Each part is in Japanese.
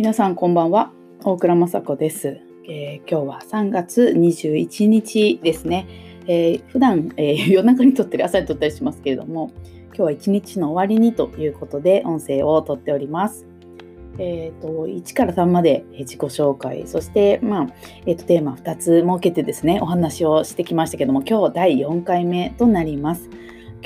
皆さんこんばんは。大倉雅子です、えー、今日は3月21日ですね、えー、普段、えー、夜中に撮ったり朝に撮ったりしますけれども今日は一日の終わりにということで音声を撮っております。えーと、1から3まで自己紹介。そして、まあえーと、テーマ2つ設けてですねお話をしてきましたけども今日第4回目となります。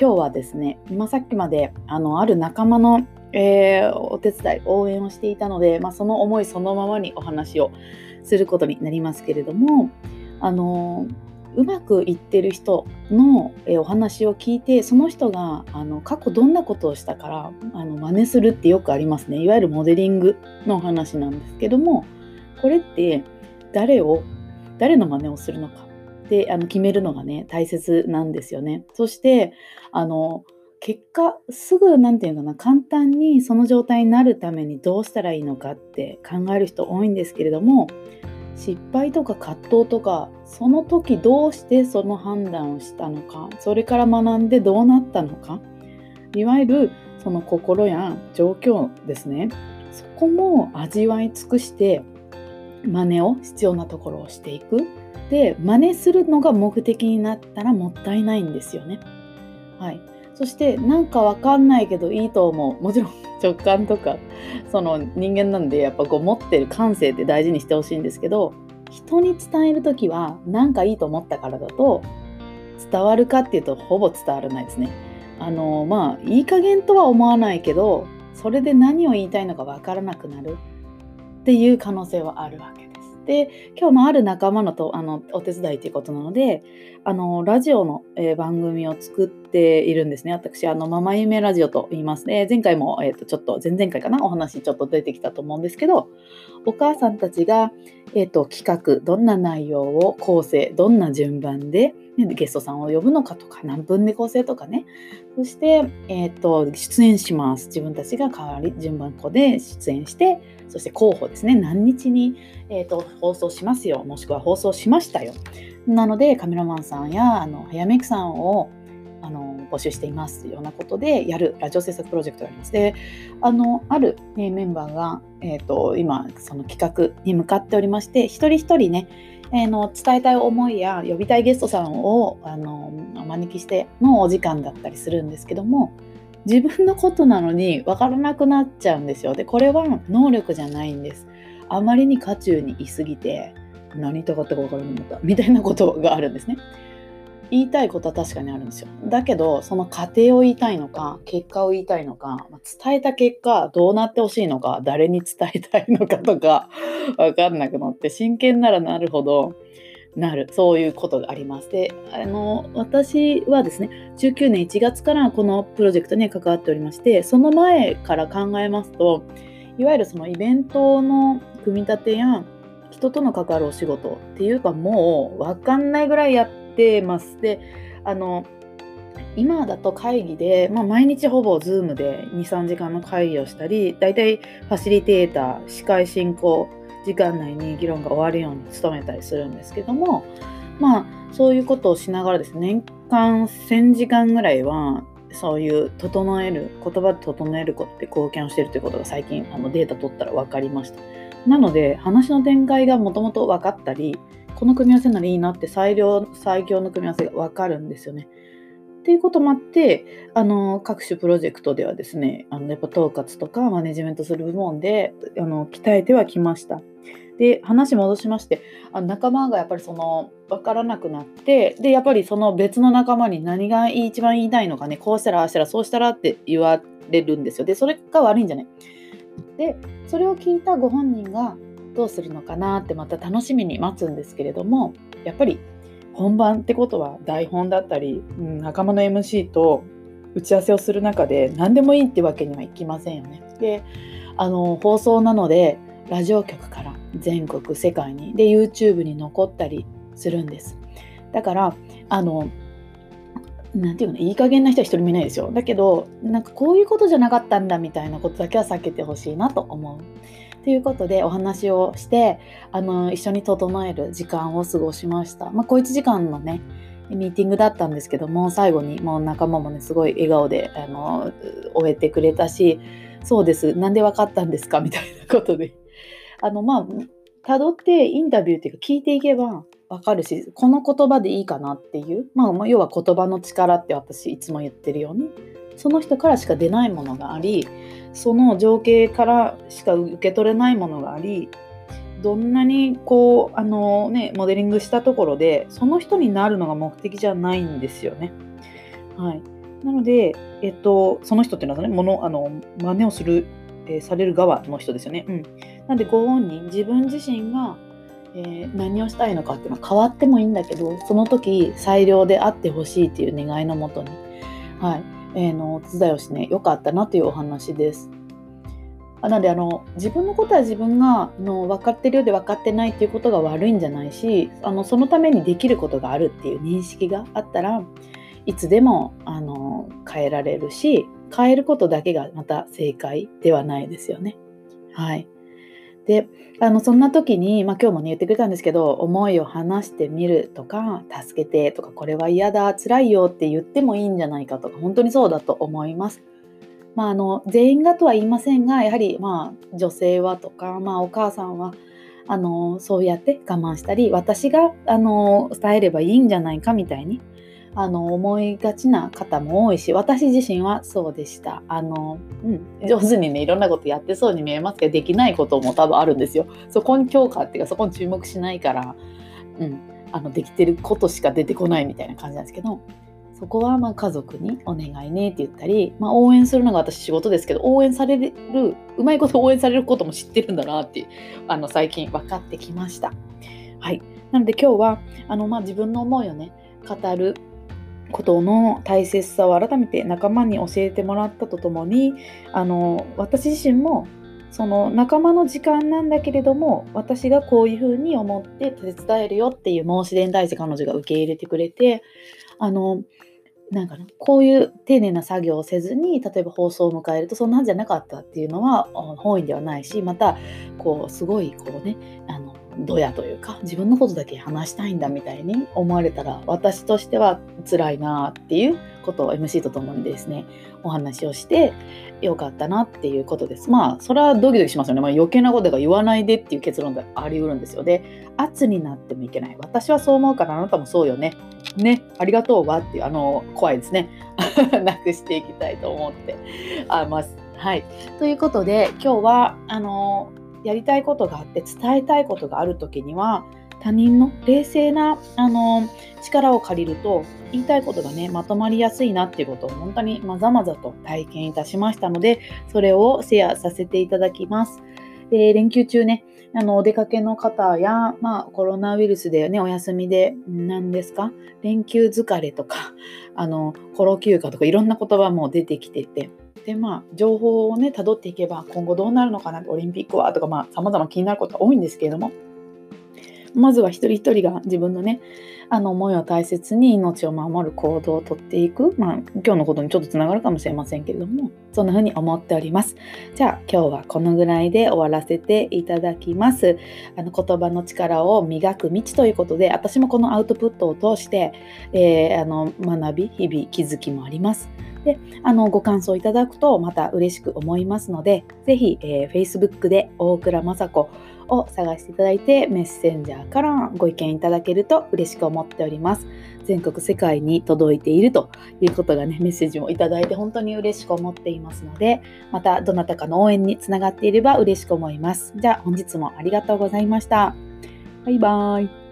今日はですね今さっきまであのある仲間のえー、お手伝い応援をしていたので、まあ、その思いそのままにお話をすることになりますけれどもあのうまくいってる人の、え、お話を聞いてその人があの過去どんなことをしたからあの真似するってよくありますねいわゆるモデリングのお話なんですけどもこれって誰を誰の真似をするのかであの決めるのがね大切なんですよね。そしてあの結果すぐ何て言うかな。簡単にその状態になるためにどうしたらいいのかって考える人多いんですけれども失敗とか葛藤とかその時どうしてその判断をしたのかそれから学んでどうなったのかいわゆるその心や状況ですね。そこも味わい尽くして真似を必要なところをしていく。で真似するのが目的になったらもったいないんですよね。はい。そしてなんかわかんないけどいいと思う。もちろん 直感とかその人間なんでやっぱこう持ってる感性って大事にしてほしいんですけど人に伝える時は何かいいと思ったからだと伝わるかっていうとほぼ伝わらないですね。あのまあいい加減とは思わないけどそれで何を言いたいのかわからなくなる。っていう可能性はあるわけです。今日もある仲間のとあのお手伝いということなのであのラジオの、番組を作ってているんですね。私あのママ夢ラジオと言います。ね前回も、えーと、ちょっと前々回かな？お話ちょっと出てきたと思うんですけどお母さんたちが、えーと、企画どんな内容を構成どんな順番でねゲストさんを呼ぶのかとか何分で構成とかね。そして、えーと、出演します。自分たちが代わり順番こで出演してそして候補ですね。何日に、えーと、放送しますよ。もしくは放送しましたよ。なのでカメラマンさんやあの早めくさんを募集していますようなことでやるラジオ制作プロジェクトがあります。であのある、ね、メンバーが、えーと今その企画に向かっておりまして一人一人ねえー、の伝えたい思いや呼びたいゲストさんをあのお招きしてのお時間だったりするんですけども自分のことなのに分からなくなっちゃうんですよ。でこれは能力じゃないんです。あまりに渦中にいすぎて何言いたかったか分からなかったみたいなことがあるんですね。言いたいことは確かにあるんですよ。だけど、その過程を言いたいのか、結果を言いたいのか、伝えた結果、どうなってほしいのか、誰に伝えたいのかとか、わかんなくなって、真剣ならなるほど、なる、そういうことがあります。で、あの、私はですね、19年1月からこのプロジェクトに関わっておりまして、その前から考えますと、いわゆるそのイベントの組み立てや、人との関わるお仕事っていうかもう分かんないぐらいやってます。であの今だと会議で、まあ、毎日ほぼ Zoom で23時間の会議をしたりだいたいファシリテーター司会進行時間内に議論が終わるように努めたりするんですけどもまあそういうことをしながらですね年間1000時間ぐらいはそういう整える言葉で整えることって貢献をしているということが最近あのデータ取ったら分かりましたなので話の展開がもともと分かったりこの組み合わせならいいなって最良最強の組み合わせが分かるんですよね。っていうこともあってあの各種プロジェクトではですねあのやっぱ統括とかマネジメントする部門であの鍛えてはきました。で話戻しましてあの仲間がやっぱりその分からなくなってでやっぱりその別の仲間に何が一番言いたいのかねこうしたらああしたらそうしたらって言われるんですよ。でそれが悪いんじゃないでそれを聞いたご本人がどうするのかなってまた楽しみに待つんですけれどもやっぱり本番ってことは台本だったり、うん、仲間の MC と打ち合わせをする中で何でもいいってわけにはいきませんよね。であの放送なのでラジオ局から全国世界にで YouTube に残ったりするんです。だからあのなんていうのいい加減な人は一人もいないですよ。だけどなんかこういうことじゃなかったんだみたいなことだけは避けてほしいなと思う。ということでお話をしてあの一緒に整える時間を過ごしました。まあ、小1時間のねミーティングだったんですけども最後にもう仲間もねすごい笑顔であの終えてくれたしそうですなんで分かったんですか？みたいなことであのまあ辿ってインタビューっていうか聞いていけばわかるしこの言葉でいいかなっていう、まあ、要は言葉の力って私いつも言ってるようにその人からしか出ないものがありその情景からしか受け取れないものがありどんなにこうあのねモデリングしたところでその人になるのが目的じゃないんですよね。はい、なので、えっと、その人っていうのはねものあの真似をする、えー、される側の人ですよね。うん、なんでご本人自分自身が、えー、何をしたいのかっていうのは変わってもいいんだけどその時最良であってほしいっていう願いのもとに、はいえー、のお手伝いをしてねよかったなというお話です。なのであの自分のことは自分がの分かってるようで分かってないっていうことが悪いんじゃないしあのそのためにできることがあるっていう認識があったらいつでもあの変えられるし変えることだけがまた正解ではないですよね。はい。であのそんな時に、まあ、今日もね言ってくれたんですけど思いを話してみるとか助けてとかこれは嫌だ辛いよって言ってもいいんじゃないかとか本当にそうだと思います。まあ、あの全員がとは言いませんがやはりまあ女性はとか、まあ、お母さんはあのそうやって我慢したり私があの伝えればいいんじゃないかみたいにあの思いがちな方も多いし私自身はそうでした。あの、うん、上手にねいろんなことやってそうに見えますけどできないことも多分あるんですよ。そこに強化っていうかそこに注目しないから、うん、あのできてることしか出てこないみたいな感じなんですけどそこはまあ家族にお願いねって言ったり、まあ、応援するのが私仕事ですけど応援されるうまいこと応援されることも知ってるんだなってあの最近分かってきました。はい、なので今日はあの、まあ、自分の思いをね語ることの大切さを改めて仲間に教えてもらったとともにあの私自身もその仲間の時間なんだけれども私がこういうふうに思って手伝えるよっていう申し出に対して彼女が受け入れてくれてあのなんかこういう丁寧な作業をせずに例えば放送を迎えるとそんなんじゃなかったっていうのは本意ではないしまたこうすごいこうねあのドヤというか自分のことだけ話したいんだみたいに思われたら私としては辛いなっていうことを MC と共にですねお話をしてよかったなっていうことです。まあそれはドキドキしますよね、まあ、余計なことが言わないでっていう結論がありうるんですよ。で圧になってもいけない。私はそう思うからあなたもそうよね。ねありがとうわっていうあの怖いですね。なくしていきたいと思ってあます。はい。ということで今日はあのやりたいことがあって伝えたいことがある時には他人の冷静なあの力を借りると言いたいことがねまとまりやすいなっていうことを本当にまざまざと体験いたしましたのでそれをシェアさせていただきます。で連休中ねあのお出かけの方や、まあ、コロナウイルスでねお休みで何ですか連休疲れとかあのコロ休暇とかいろんな言葉も出てきててでまあ情報をねたどっていけば今後どうなるのかなオリンピックはとかまあ様々気になることが多いんですけれどもまずは一人一人が自分のねあの思いを大切に命を守る行動をとっていく、まあ、今日のことにちょっとつながるかもしれませんけれどもそんな風に思っております。じゃあ今日はこのぐらいで終わらせていただきます。あの言葉の力を磨く道ということで私もこのアウトプットを通して、えー、あの学び日々気づきもあります。であのご感想いただくとまた嬉しく思いますのでぜひ、えー、Facebook で大倉雅子を探していただいてメッセンジャーからご意見いただけると嬉しく思っております。全国世界に届いているということがね、メッセージもいただいて本当に嬉しく思っていますので、またどなたかの応援につながっていれば嬉しく思います。じゃあ本日もありがとうございました。バイバーイ。